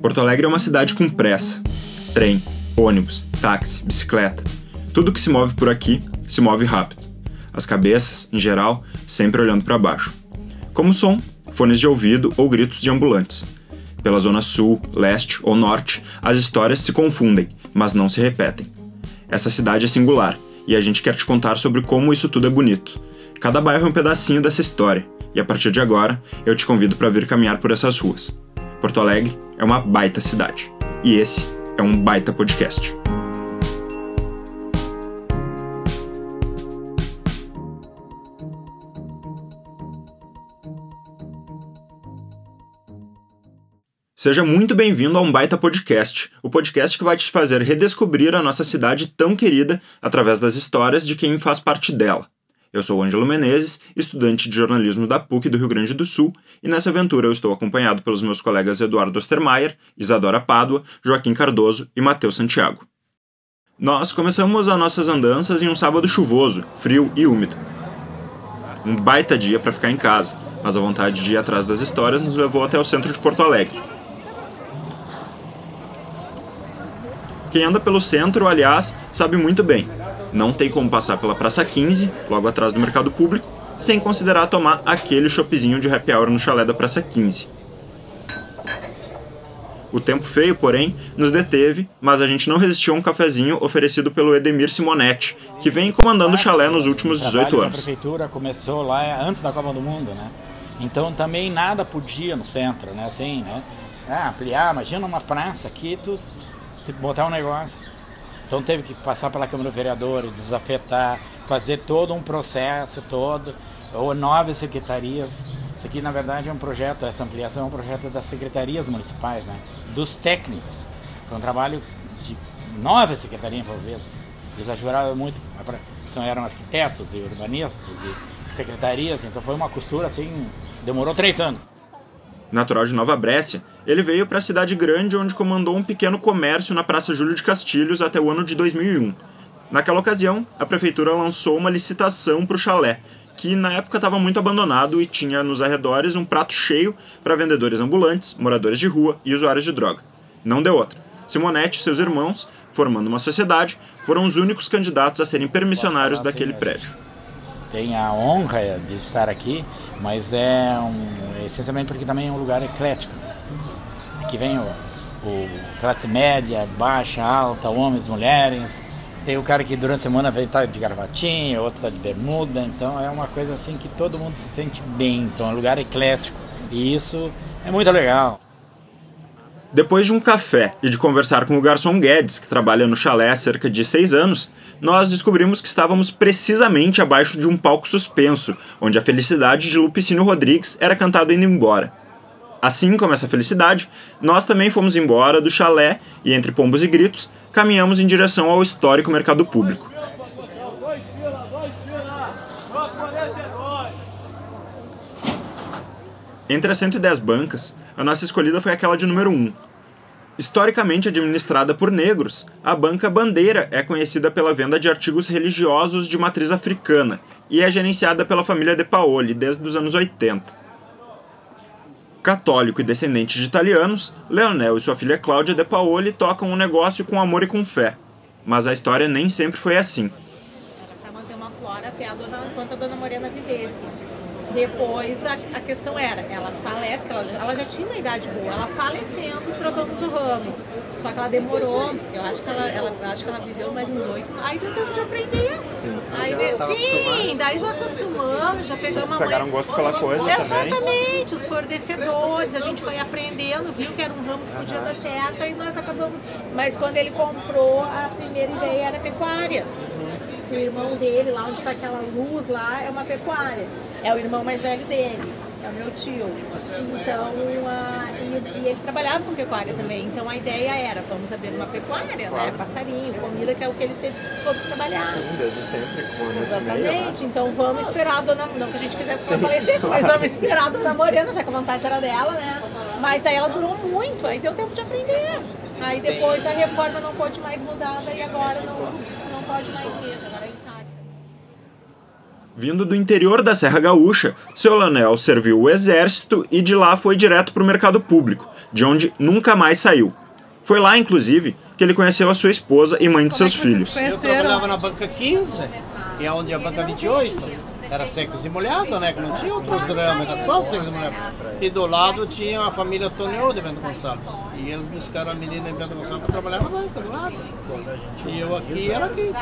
Porto Alegre é uma cidade com pressa. Trem, ônibus, táxi, bicicleta. Tudo que se move por aqui se move rápido. As cabeças, em geral, sempre olhando para baixo. Como som, fones de ouvido ou gritos de ambulantes. Pela zona sul, leste ou norte, as histórias se confundem, mas não se repetem. Essa cidade é singular e a gente quer te contar sobre como isso tudo é bonito. Cada bairro é um pedacinho dessa história, e a partir de agora eu te convido para vir caminhar por essas ruas. Porto Alegre é uma baita cidade, e esse é um baita podcast. Seja muito bem-vindo a um Baita Podcast, o podcast que vai te fazer redescobrir a nossa cidade tão querida através das histórias de quem faz parte dela. Eu sou Ângelo Menezes, estudante de jornalismo da PUC do Rio Grande do Sul, e nessa aventura eu estou acompanhado pelos meus colegas Eduardo Ostermaier, Isadora Pádua, Joaquim Cardoso e Matheus Santiago. Nós começamos as nossas andanças em um sábado chuvoso, frio e úmido. Um baita dia para ficar em casa, mas a vontade de ir atrás das histórias nos levou até o centro de Porto Alegre, Quem anda pelo centro, aliás, sabe muito bem. Não tem como passar pela Praça 15, logo atrás do Mercado Público, sem considerar tomar aquele choppzinho de happy hour no chalé da Praça 15. O tempo feio, porém, nos deteve, mas a gente não resistiu a um cafezinho oferecido pelo Edemir Simonetti, que vem comandando o chalé nos últimos 18 anos. A prefeitura começou lá antes da Copa do Mundo, né? Então também nada podia no centro, né? Assim, né? Ah, ampliar, imagina uma praça aqui, tu botar um negócio. Então teve que passar pela Câmara Vereadora, desafetar, fazer todo um processo todo, ou nove secretarias. Isso aqui, na verdade, é um projeto, essa ampliação é um projeto das secretarias municipais, né? dos técnicos. Foi um trabalho de nove secretarias envolvidas. Eles ajudaram muito, são, eram arquitetos e urbanistas e secretarias, então foi uma costura assim, demorou três anos. Natural de Nova Brécia, ele veio para a cidade grande onde comandou um pequeno comércio na Praça Júlio de Castilhos até o ano de 2001. Naquela ocasião, a prefeitura lançou uma licitação para o chalé, que na época estava muito abandonado e tinha nos arredores um prato cheio para vendedores ambulantes, moradores de rua e usuários de droga. Não deu outra. Simonetti e seus irmãos, formando uma sociedade, foram os únicos candidatos a serem permissionários daquele prédio. Tem a honra de estar aqui, mas é um essencialmente porque também é um lugar eclético. Aqui vem o, o classe média, baixa, alta, homens, mulheres. Tem o cara que durante a semana vem tá de gravatinha, outro está de bermuda. Então é uma coisa assim que todo mundo se sente bem. Então é um lugar eclético. E isso é muito legal. Depois de um café e de conversar com o garçom Guedes, que trabalha no chalé há cerca de seis anos, nós descobrimos que estávamos precisamente abaixo de um palco suspenso, onde a felicidade de Lupicínio Rodrigues era cantada indo embora. Assim como essa felicidade, nós também fomos embora do chalé e, entre pombos e gritos, caminhamos em direção ao histórico mercado público. Entre as 110 bancas, a nossa escolhida foi aquela de número 1. Historicamente administrada por negros, a banca Bandeira é conhecida pela venda de artigos religiosos de matriz africana e é gerenciada pela família De Paoli desde os anos 80. Católico e descendente de italianos, Leonel e sua filha Cláudia De Paoli tocam o um negócio com amor e com fé. Mas a história nem sempre foi assim. Para manter uma flora até a dona, enquanto a dona Morena vivesse. Depois a, a, questão era, ela falece, ela, ela, já tinha uma idade boa, ela falecendo, trocamos o ramo. Só que ela demorou, eu acho que ela, ela, acho que ela viveu mais uns oito, aí tempo de aprender. Sim, aí, de, sim daí já acostumamos, já pegamos Vocês pegaram gosto pela coisa Exatamente, também. os fornecedores, a gente foi aprendendo, viu que era um ramo que podia dar certo, aí nós acabamos. Mas quando ele comprou, a primeira ideia era pecuária o irmão dele, lá onde está aquela luz lá, é uma pecuária. É o irmão mais velho dele, é o meu tio. Então, a, e, e, ele trabalhava com pecuária também. Então a ideia era, vamos abrir uma pecuária, né? claro. né? Passarinho, comida, que é o que ele sempre soube trabalhar. Sim, desde sempre. Com Exatamente. Meio, né? Então vamos esperar a dona, não que a gente quisesse que ela falecesse, mas vamos esperar a dona Morena, já que a vontade era dela, né? Mas daí ela durou muito, aí deu tempo de aprender. Aí depois a reforma não pôde mais mudar, e agora não, não pode mais mesmo. Vindo do interior da Serra Gaúcha, seu Leonel serviu o exército e de lá foi direto para o mercado público, de onde nunca mais saiu. Foi lá, inclusive, que ele conheceu a sua esposa e mãe de seus é filhos. Eu trabalhava na banca 15, e é onde é a banca 28 era secos e molhados, né? Que não tinha outros dramas, era só secos e molhados. E do lado tinha a família Tonel de Bento Gonçalves. E eles buscaram a menina em Bento Gonçalves para trabalhar na banca do lado. E eu aqui era aqui.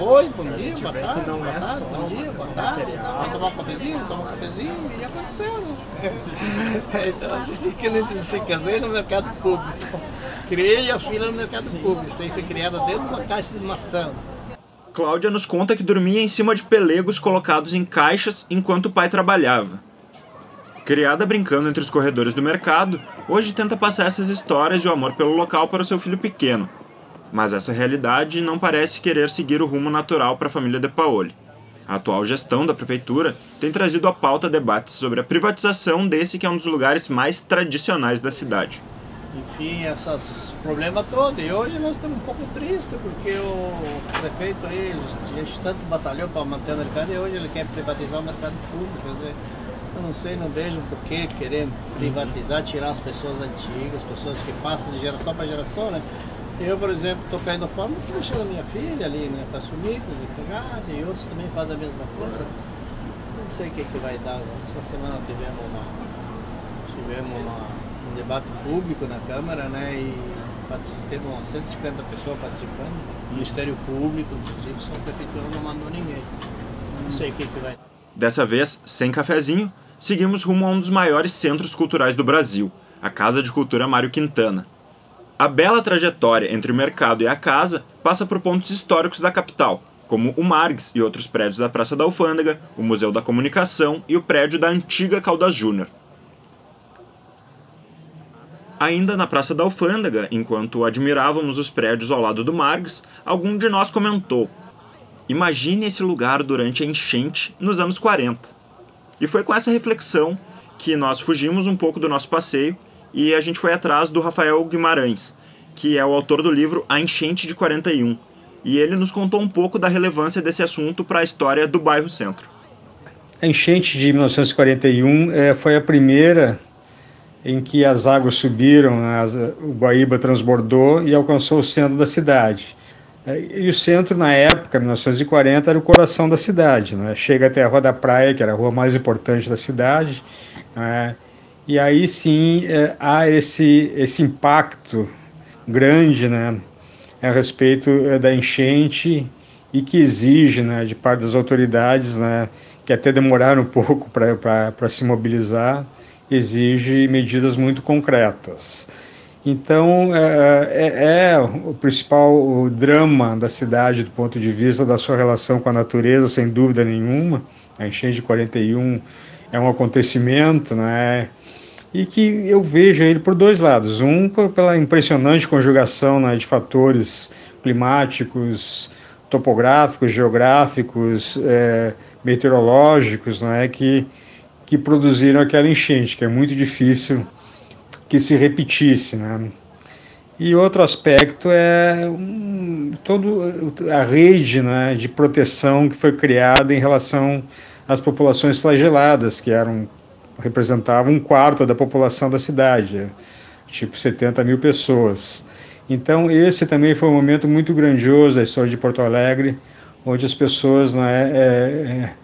Oi, bom dia, boa tarde, boa tarde, bom dia, boa tarde. Vamos tomar um cafezinho, tomar um cafezinho, e aconteceu. então a gente que se casei no mercado público. Criei a filha no mercado público. Isso aí foi criada dentro de uma caixa de maçã. Cláudia nos conta que dormia em cima de pelegos colocados em caixas enquanto o pai trabalhava. Criada brincando entre os corredores do mercado, hoje tenta passar essas histórias e o amor pelo local para o seu filho pequeno. Mas essa realidade não parece querer seguir o rumo natural para a família De Paoli. A atual gestão da prefeitura tem trazido à pauta debates sobre a privatização desse que é um dos lugares mais tradicionais da cidade enfim, esses problemas todos. E hoje nós estamos um pouco tristes porque o prefeito aí, gente tanto batalhou para manter o mercado e hoje ele quer privatizar o mercado público. Quer dizer, eu não sei, não vejo por que querer privatizar, tirar as pessoas antigas, pessoas que passam de geração para geração, né? Eu, por exemplo, estou caindo fora, estou deixando a minha filha ali, né, para assumir, com empregada, e outros também fazem a mesma coisa. Não sei o que, que vai dar. Essa semana tivemos uma, tivemos uma um debate público na Câmara, né? E teve umas 150 pessoas participando, Ministério Público, inclusive, só a Prefeitura não mandou ninguém. Não sei o que, que vai. Dessa vez, sem cafezinho, seguimos rumo a um dos maiores centros culturais do Brasil, a Casa de Cultura Mário Quintana. A bela trajetória entre o mercado e a casa passa por pontos históricos da capital, como o Margs e outros prédios da Praça da Alfândega, o Museu da Comunicação e o prédio da antiga Caldas Júnior. Ainda na Praça da Alfândega, enquanto admirávamos os prédios ao lado do Margs, algum de nós comentou: Imagine esse lugar durante a enchente nos anos 40. E foi com essa reflexão que nós fugimos um pouco do nosso passeio e a gente foi atrás do Rafael Guimarães, que é o autor do livro A Enchente de 41. E ele nos contou um pouco da relevância desse assunto para a história do bairro Centro. A enchente de 1941 é, eh, foi a primeira em que as águas subiram, as, o Guaíba transbordou e alcançou o centro da cidade. E o centro, na época, 1940, era o coração da cidade. Né? Chega até a Rua da Praia, que era a rua mais importante da cidade. Né? E aí sim é, há esse, esse impacto grande né, a respeito é, da enchente e que exige, né, de parte das autoridades, né, que até demoraram um pouco para se mobilizar, exige medidas muito concretas. Então, é, é, é, o principal drama da cidade do ponto de vista da sua relação com a natureza, sem dúvida nenhuma. A enchente de 41 é um acontecimento, né? E que eu vejo ele por dois lados. Um, pela impressionante conjugação né, de fatores climáticos, topográficos, geográficos, é, meteorológicos, não é que que produziram aquela enchente, que é muito difícil que se repetisse, né? E outro aspecto é toda a rede né, de proteção que foi criada em relação às populações flageladas, que eram representavam um quarto da população da cidade, tipo 70 mil pessoas. Então esse também foi um momento muito grandioso da história de Porto Alegre, onde as pessoas né, é, é,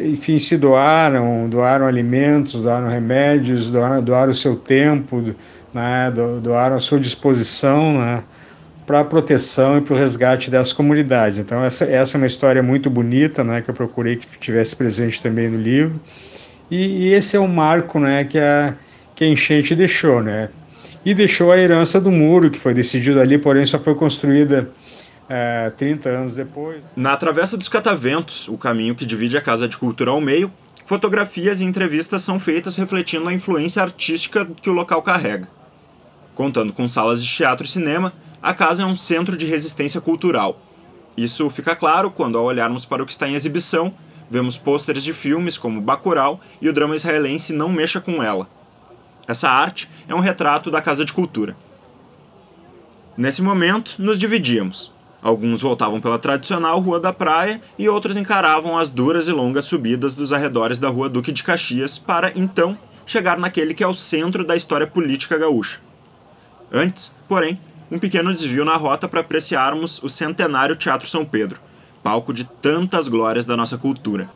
enfim, se doaram, doaram alimentos, doaram remédios, doaram, doaram o seu tempo, né, doaram a sua disposição né, para a proteção e para o resgate das comunidades. Então, essa, essa é uma história muito bonita, né, que eu procurei que tivesse presente também no livro. E, e esse é o marco né, que, a, que a enchente deixou. Né, e deixou a herança do muro, que foi decidido ali, porém só foi construída é, 30 anos depois. Na Travessa dos Cataventos, o caminho que divide a Casa de Cultura ao meio, fotografias e entrevistas são feitas refletindo a influência artística que o local carrega. Contando com salas de teatro e cinema, a casa é um centro de resistência cultural. Isso fica claro quando, ao olharmos para o que está em exibição, vemos pôsteres de filmes como Bacurau e o drama israelense Não Mexa Com Ela. Essa arte é um retrato da Casa de Cultura. Nesse momento, nos dividíamos. Alguns voltavam pela tradicional Rua da Praia e outros encaravam as duras e longas subidas dos arredores da Rua Duque de Caxias para, então, chegar naquele que é o centro da história política gaúcha. Antes, porém, um pequeno desvio na rota para apreciarmos o centenário Teatro São Pedro, palco de tantas glórias da nossa cultura.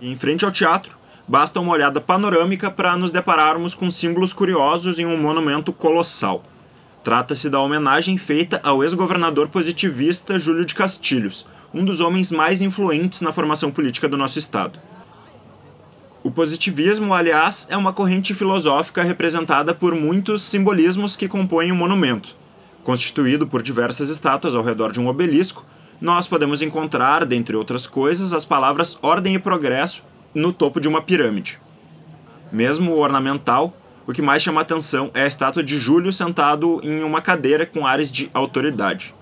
E em frente ao teatro, basta uma olhada panorâmica para nos depararmos com símbolos curiosos em um monumento colossal. Trata-se da homenagem feita ao ex-governador positivista Júlio de Castilhos, um dos homens mais influentes na formação política do nosso estado. O positivismo, aliás, é uma corrente filosófica representada por muitos simbolismos que compõem o monumento. Constituído por diversas estátuas ao redor de um obelisco, nós podemos encontrar, dentre outras coisas, as palavras ordem e progresso no topo de uma pirâmide. Mesmo ornamental, o que mais chama atenção é a estátua de Júlio sentado em uma cadeira com ares de autoridade.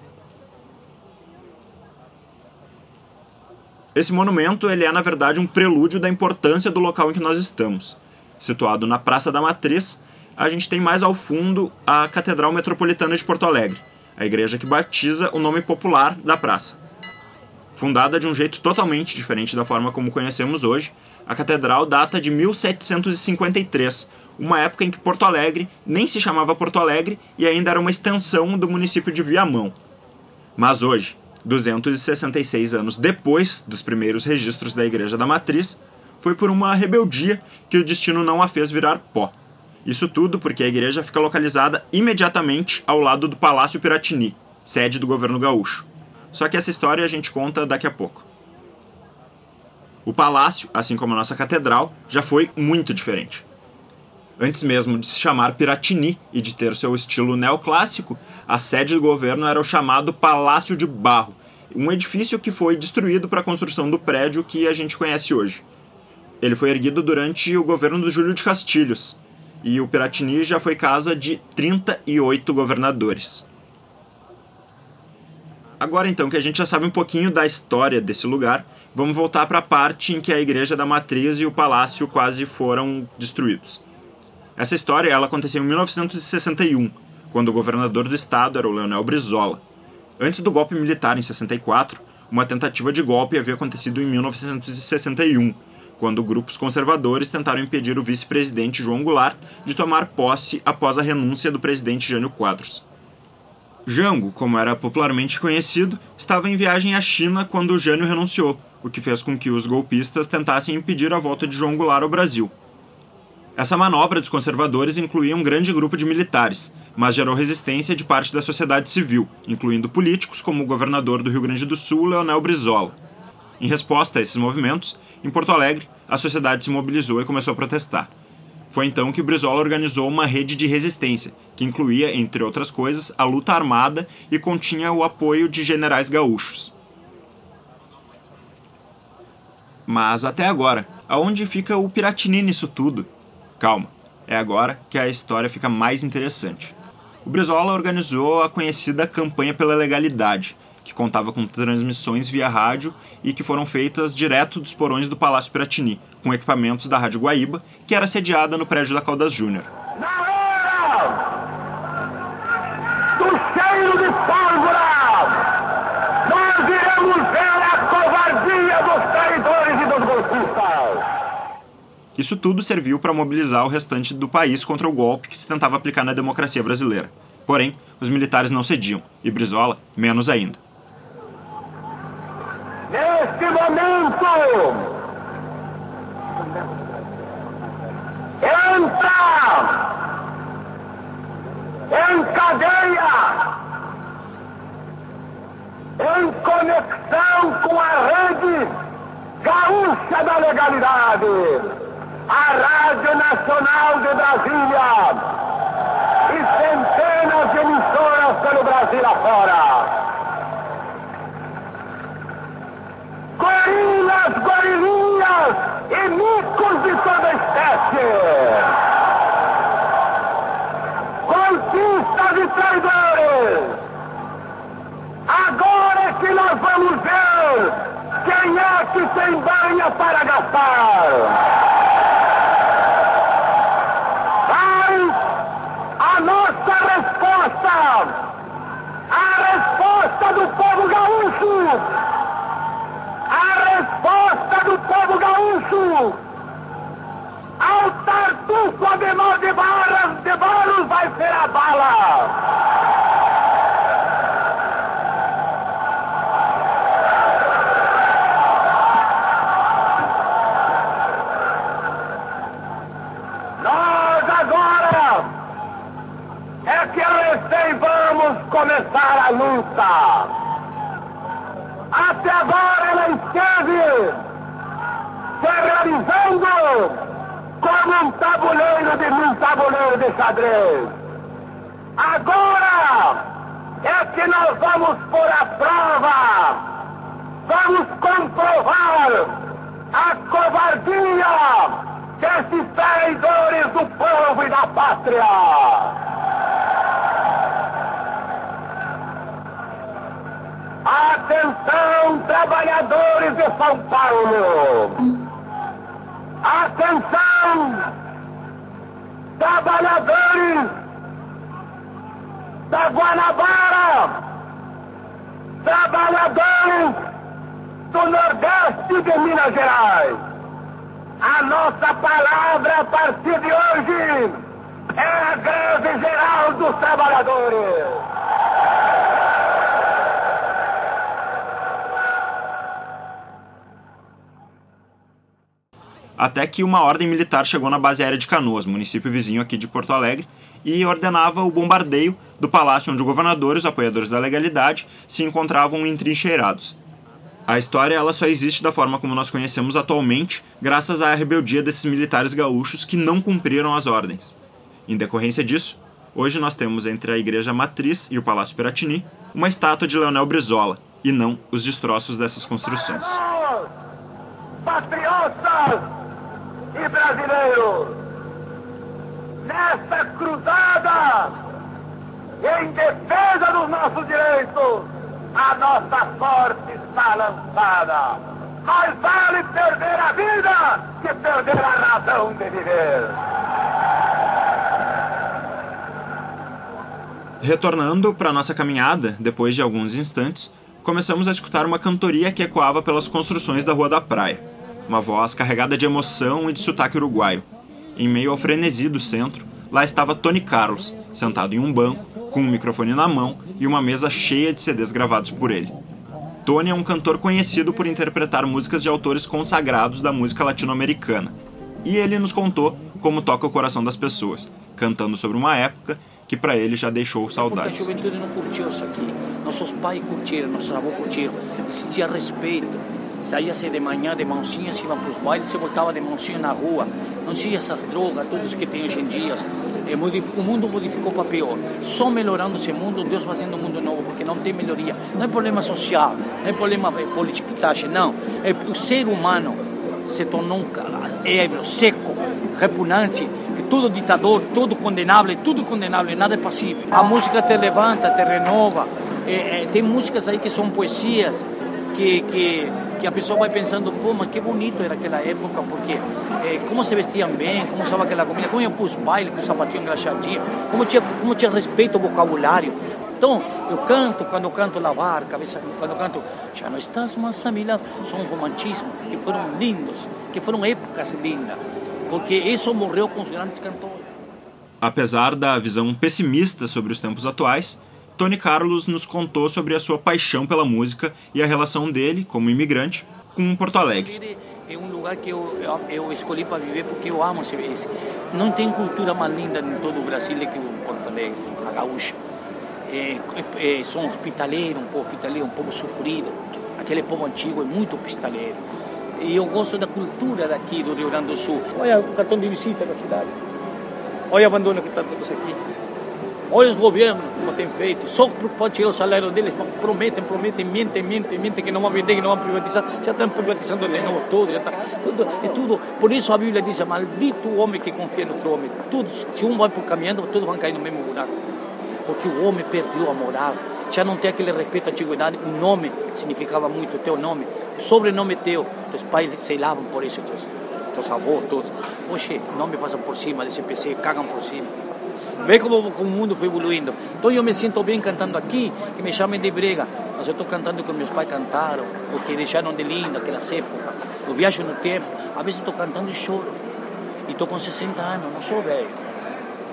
Esse monumento ele é na verdade um prelúdio da importância do local em que nós estamos. Situado na Praça da Matriz, a gente tem mais ao fundo a Catedral Metropolitana de Porto Alegre, a igreja que batiza o nome popular da praça. Fundada de um jeito totalmente diferente da forma como conhecemos hoje, a catedral data de 1753, uma época em que Porto Alegre nem se chamava Porto Alegre e ainda era uma extensão do município de Viamão. Mas hoje, 266 anos depois dos primeiros registros da Igreja da Matriz, foi por uma rebeldia que o destino não a fez virar pó. Isso tudo porque a igreja fica localizada imediatamente ao lado do Palácio Piratini, sede do governo gaúcho. Só que essa história a gente conta daqui a pouco. O palácio, assim como a nossa catedral, já foi muito diferente. Antes mesmo de se chamar Piratini e de ter seu estilo neoclássico, a sede do governo era o chamado Palácio de Barro, um edifício que foi destruído para a construção do prédio que a gente conhece hoje. Ele foi erguido durante o governo do Júlio de Castilhos, e o Piratini já foi casa de 38 governadores. Agora então que a gente já sabe um pouquinho da história desse lugar, vamos voltar para a parte em que a igreja da matriz e o palácio quase foram destruídos. Essa história ela aconteceu em 1961, quando o governador do estado era o Leonel Brizola. Antes do golpe militar em 64, uma tentativa de golpe havia acontecido em 1961, quando grupos conservadores tentaram impedir o vice-presidente João Goulart de tomar posse após a renúncia do presidente Jânio Quadros. Jango, como era popularmente conhecido, estava em viagem à China quando Jânio renunciou, o que fez com que os golpistas tentassem impedir a volta de João Goulart ao Brasil. Essa manobra dos conservadores incluía um grande grupo de militares, mas gerou resistência de parte da sociedade civil, incluindo políticos como o governador do Rio Grande do Sul, Leonel Brizola. Em resposta a esses movimentos, em Porto Alegre, a sociedade se mobilizou e começou a protestar. Foi então que Brizola organizou uma rede de resistência, que incluía, entre outras coisas, a luta armada e continha o apoio de generais gaúchos. Mas até agora, aonde fica o Piratini nisso tudo? Calma, é agora que a história fica mais interessante. O Brizola organizou a conhecida Campanha pela Legalidade, que contava com transmissões via rádio e que foram feitas direto dos porões do Palácio Piratini, com equipamentos da Rádio Guaíba, que era sediada no prédio da Caldas Júnior. Isso tudo serviu para mobilizar o restante do país contra o golpe que se tentava aplicar na democracia brasileira. Porém, os militares não cediam, e Brizola menos ainda. Neste momento, entra em cadeia, em conexão com a rede gaúcha da legalidade a Rádio Nacional de Brasília e centenas de emissoras pelo Brasil afora. Gorilas, gorilinhas e micos de toda espécie. Golpistas e traidores. Agora é que nós vamos ver quem é que tem banha para gastar. Mas a nossa resposta menor de balas, de balas vai ser a bala. Nós agora é que recém vamos começar a luta. Até agora ela esteve se realizando como um tabuleiro de um xadrez. Agora é que nós vamos pôr à prova, vamos comprovar a covardia desses traidores do povo e da pátria. Atenção, trabalhadores de São Paulo! Atenção, trabalhadores da Guanabara, trabalhadores do Nordeste de Minas Gerais. A nossa palavra a partir de hoje é a greve geral dos trabalhadores. Até que uma ordem militar chegou na base aérea de Canoas, município vizinho aqui de Porto Alegre, e ordenava o bombardeio do palácio onde o governador e os apoiadores da legalidade se encontravam entrincheirados. A história ela só existe da forma como nós conhecemos atualmente, graças à rebeldia desses militares gaúchos que não cumpriram as ordens. Em decorrência disso, hoje nós temos entre a igreja matriz e o Palácio Piratini uma estátua de Leonel Brizola, e não os destroços dessas construções. Patriotas e brasileiros, nesta cruzada em defesa dos nossos direitos, a nossa sorte está lançada. Mais vale perder a vida que perder a razão de viver. Retornando para nossa caminhada, depois de alguns instantes, começamos a escutar uma cantoria que ecoava pelas construções da Rua da Praia. Uma voz carregada de emoção e de sotaque uruguaio. Em meio ao frenesi do centro, lá estava Tony Carlos, sentado em um banco, com um microfone na mão e uma mesa cheia de CDs gravados por ele. Tony é um cantor conhecido por interpretar músicas de autores consagrados da música latino-americana. E ele nos contou como toca o coração das pessoas, cantando sobre uma época que para ele já deixou Porque a saudades. juventude não curtiu isso aqui. Nossos pais curtiram, nossos avós curtiram. Existia respeito. Saía-se de manhã de mãozinha, se iam para os bailes, se voltava de mãozinha na rua. Não tinha essas drogas, todos que tem hoje em dia. É, O mundo modificou para pior. Só melhorando esse mundo, Deus fazendo um mundo novo, porque não tem melhoria. Não é problema social, não é problema eh, politicagem, não. É o ser humano se tornou um cara ébrio, seco, repugnante, é tudo ditador, tudo condenável, tudo condenável, nada é pacífico. A música te levanta, te renova. É, é, tem músicas aí que são poesias, que, que, que a pessoa vai pensando, pô, mas que bonito era aquela época, porque é, como se vestiam bem, como usava aquela comida, como ia para os bailes com o sapatinho engraxadinho, como tinha, como tinha respeito ao vocabulário. Então, eu canto, quando eu canto Lavar, cabeça, quando eu canto Já não estás mais a mi lado, são romantismos que foram lindos, que foram épocas lindas, porque isso morreu com os grandes cantores. Apesar da visão pessimista sobre os tempos atuais, Tony Carlos nos contou sobre a sua paixão pela música e a relação dele, como imigrante, com Porto Alegre. É um lugar que eu, eu, escolhi para viver porque eu amo esse, esse. Não tem cultura mais linda em todo o Brasil que o Porto Alegre, a gaúcha. É, é, é, são hospitaleiros, um pouco hospitaleiro, um pouco sofrido. Aquele povo antigo é muito hospitaleiro. E eu gosto da cultura daqui do Rio Grande do Sul. Olha o cartão de visita da cidade. Olha o abandono que está todos aqui. Olha os governos como tem feito. Só pode tirar o salário deles, prometem, prometem, mentem, mentem, mentem que não vão vender, que não vão privatizar. Já estão privatizando de novo tudo, já está. Tudo, é tudo. Por isso a Bíblia diz: maldito o homem que confia no outro homem. Tudo, se um vai por caminhando, todos vão cair no mesmo buraco. Porque o homem perdeu a moral. Já não tem aquele respeito à antiguidade. O nome significava muito, o teu nome. O sobrenome teu. Teus pais selavam por isso, teus, teus avós, todos. Hoje, nome passa por cima desse PC, cagam por cima. Vê como, o mundo foi evoluindo. Então eu me sinto bem cantando aqui, que me chamem de brega. Mas eu estou cantando o que meus pais cantaram, o que deixaram de lindo, aquelas épocas. Eu viajo no tempo, às vezes estou cantando e choro. E estou com 60 anos, não sou velho.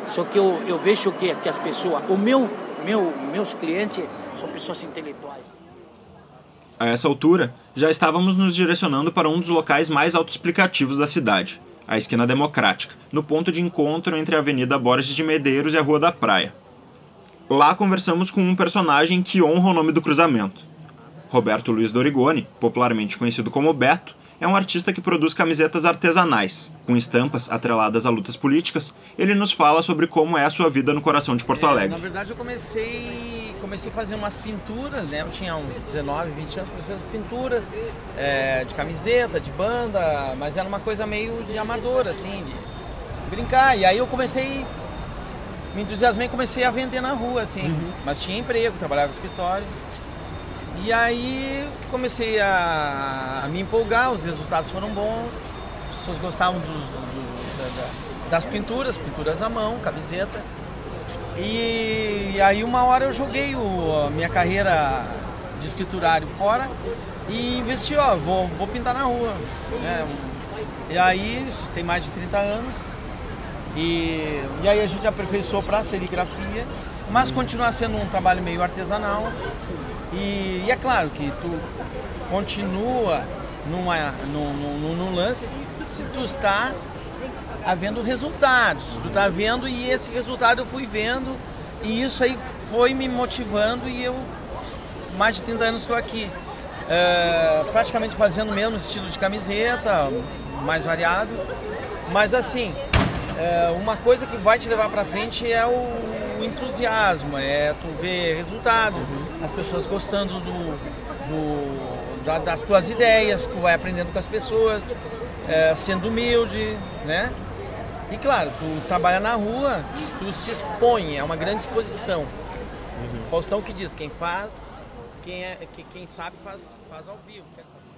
Só que eu, eu vejo que, que as pessoas, o meu, meu, meus clientes são pessoas intelectuais. A essa altura, já estávamos nos direcionando para um dos locais mais autoexplicativos da cidade, a Esquina Democrática, no ponto de encontro entre a Avenida Borges de Medeiros e a Rua da Praia. Lá conversamos com um personagem que honra o nome do cruzamento. Roberto Luiz Dorigoni, popularmente conhecido como Beto, é um artista que produz camisetas artesanais, com estampas atreladas a lutas políticas. Ele nos fala sobre como é a sua vida no coração de Porto Alegre. É, na verdade, eu comecei, comecei a fazer umas pinturas, né? Eu tinha uns 19, 20 anos, comecei a fazer pinturas é, de camiseta, de banda, mas era uma coisa meio de amador, assim, de brincar. E aí eu comecei, me entusiasmei e comecei a vender na rua, assim. Uhum. Mas tinha emprego, trabalhava no escritório. E aí comecei a, a, me empolgar, os resultados foram bons, as pessoas gostavam dos, do, da, das pinturas, pinturas à mão, camiseta. E, e aí uma hora eu joguei o, a minha carreira de escriturário fora e investi, ó, vou, vou pintar na rua. Né? E aí, isso tem mais de 30 anos, e, e aí a gente aperfeiçoou para a serigrafia, mas continua sendo um trabalho meio artesanal. E, e é claro que tu continua numa, num, num, num lance se tu está havendo resultados. Tu está vendo e esse resultado eu fui vendo e isso aí foi me motivando e eu mais de 30 anos estou aqui. É, praticamente fazendo o mesmo estilo de camiseta, mais variado. Mas assim, é, uma coisa que vai te levar para frente é o entusiasmo, é tu ver resultado, as pessoas gostando do, do da, das tuas ideias, tu vai aprendendo com as pessoas, é, sendo humilde, né? E claro, tu trabalha na rua, tu se expõe, é uma grande exposição. Uhum. Faustão que diz, quem faz, quem, é, quem sabe faz, faz ao vivo.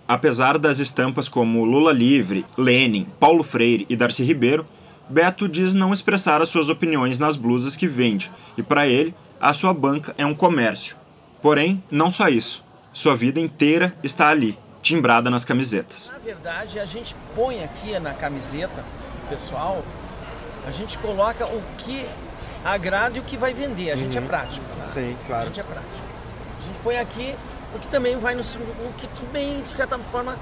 Apesar das estampas como Lula Livre, Lenin, Paulo Freire e Darcy Ribeiro, Beto diz não expressar as suas opiniões nas blusas que vende, e para ele, a sua banca é um comércio. Porém, não só isso. Sua vida inteira está ali, timbrada nas camisetas. Na verdade, a gente põe aqui na camiseta, pessoal, a gente coloca o que agrada e o que vai vender. A gente é uhum. é prático. Tá? Sim, claro. A gente é prático. A gente põe aqui o que também vai nos. o que também, de certa forma,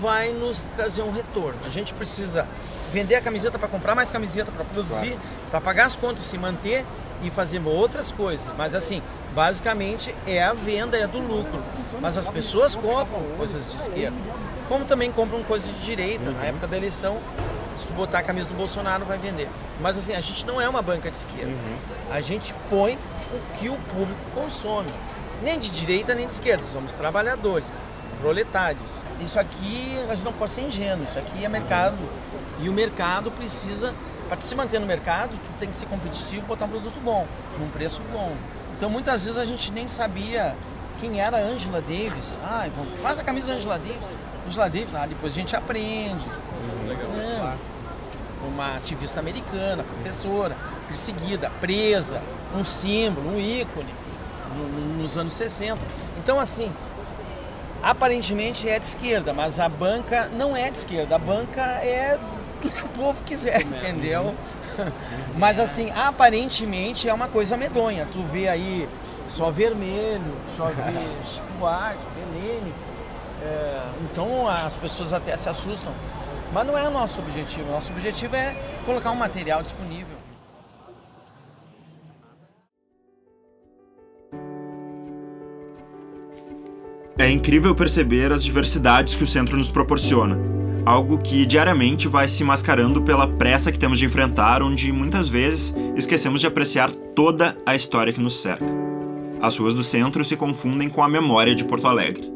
vai nos trazer um retorno. A gente precisa vender a camiseta para comprar mais camiseta, para produzir, claro. para pagar as contas, se manter e fazer outras coisas. Mas assim, basicamente é a venda, é do lucro. Mas as pessoas compram coisas de esquerda, como também compram coisas de direita. Uhum. Na época da eleição, se tu botar a camisa do Bolsonaro, vai vender. Mas assim, a gente não é uma banca de esquerda. Uhum. A gente põe o que o público consome. Nem de direita nem de esquerda, somos trabalhadores, proletários. Isso aqui, a gente não pode ser ingênuo, isso aqui é mercado. E o mercado precisa, para se manter no mercado, tu tem que ser competitivo e botar um produto bom, num preço bom. Então muitas vezes a gente nem sabia quem era a Angela Davis. Ah, faz a camisa da Angela Davis. Angela Davis, ah, depois a gente aprende. Uma ativista americana, professora, perseguida, presa, um símbolo, um ícone no, no, nos anos 60. Então assim, aparentemente é de esquerda, mas a banca não é de esquerda, a banca é do que o povo quiser, entendeu? Mas assim, aparentemente é uma coisa medonha. Tu vê aí só vermelho, só vê Chico Buarque. É, então as pessoas até se assustam. Mas não é o nosso objetivo. Nosso objetivo é colocar um material disponível. É incrível perceber as diversidades que o centro nos proporciona algo que diariamente vai se mascarando pela pressa que temos de enfrentar, onde muitas vezes esquecemos de apreciar toda a história que nos cerca. As ruas do centro se confundem com a memória de Porto Alegre.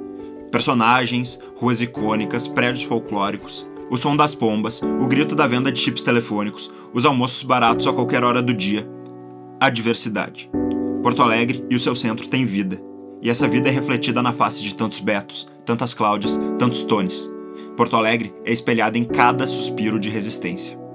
Personagens, ruas icônicas, prédios folclóricos, o som das pombas, o grito da venda de chips telefônicos, os almoços baratos a qualquer hora do dia. A diversidade. Porto Alegre e o seu centro têm vida. E essa vida é refletida na face de tantos Betos, tantas Cláudias, tantos Tones Porto Alegre é espelhada em cada suspiro de resistência.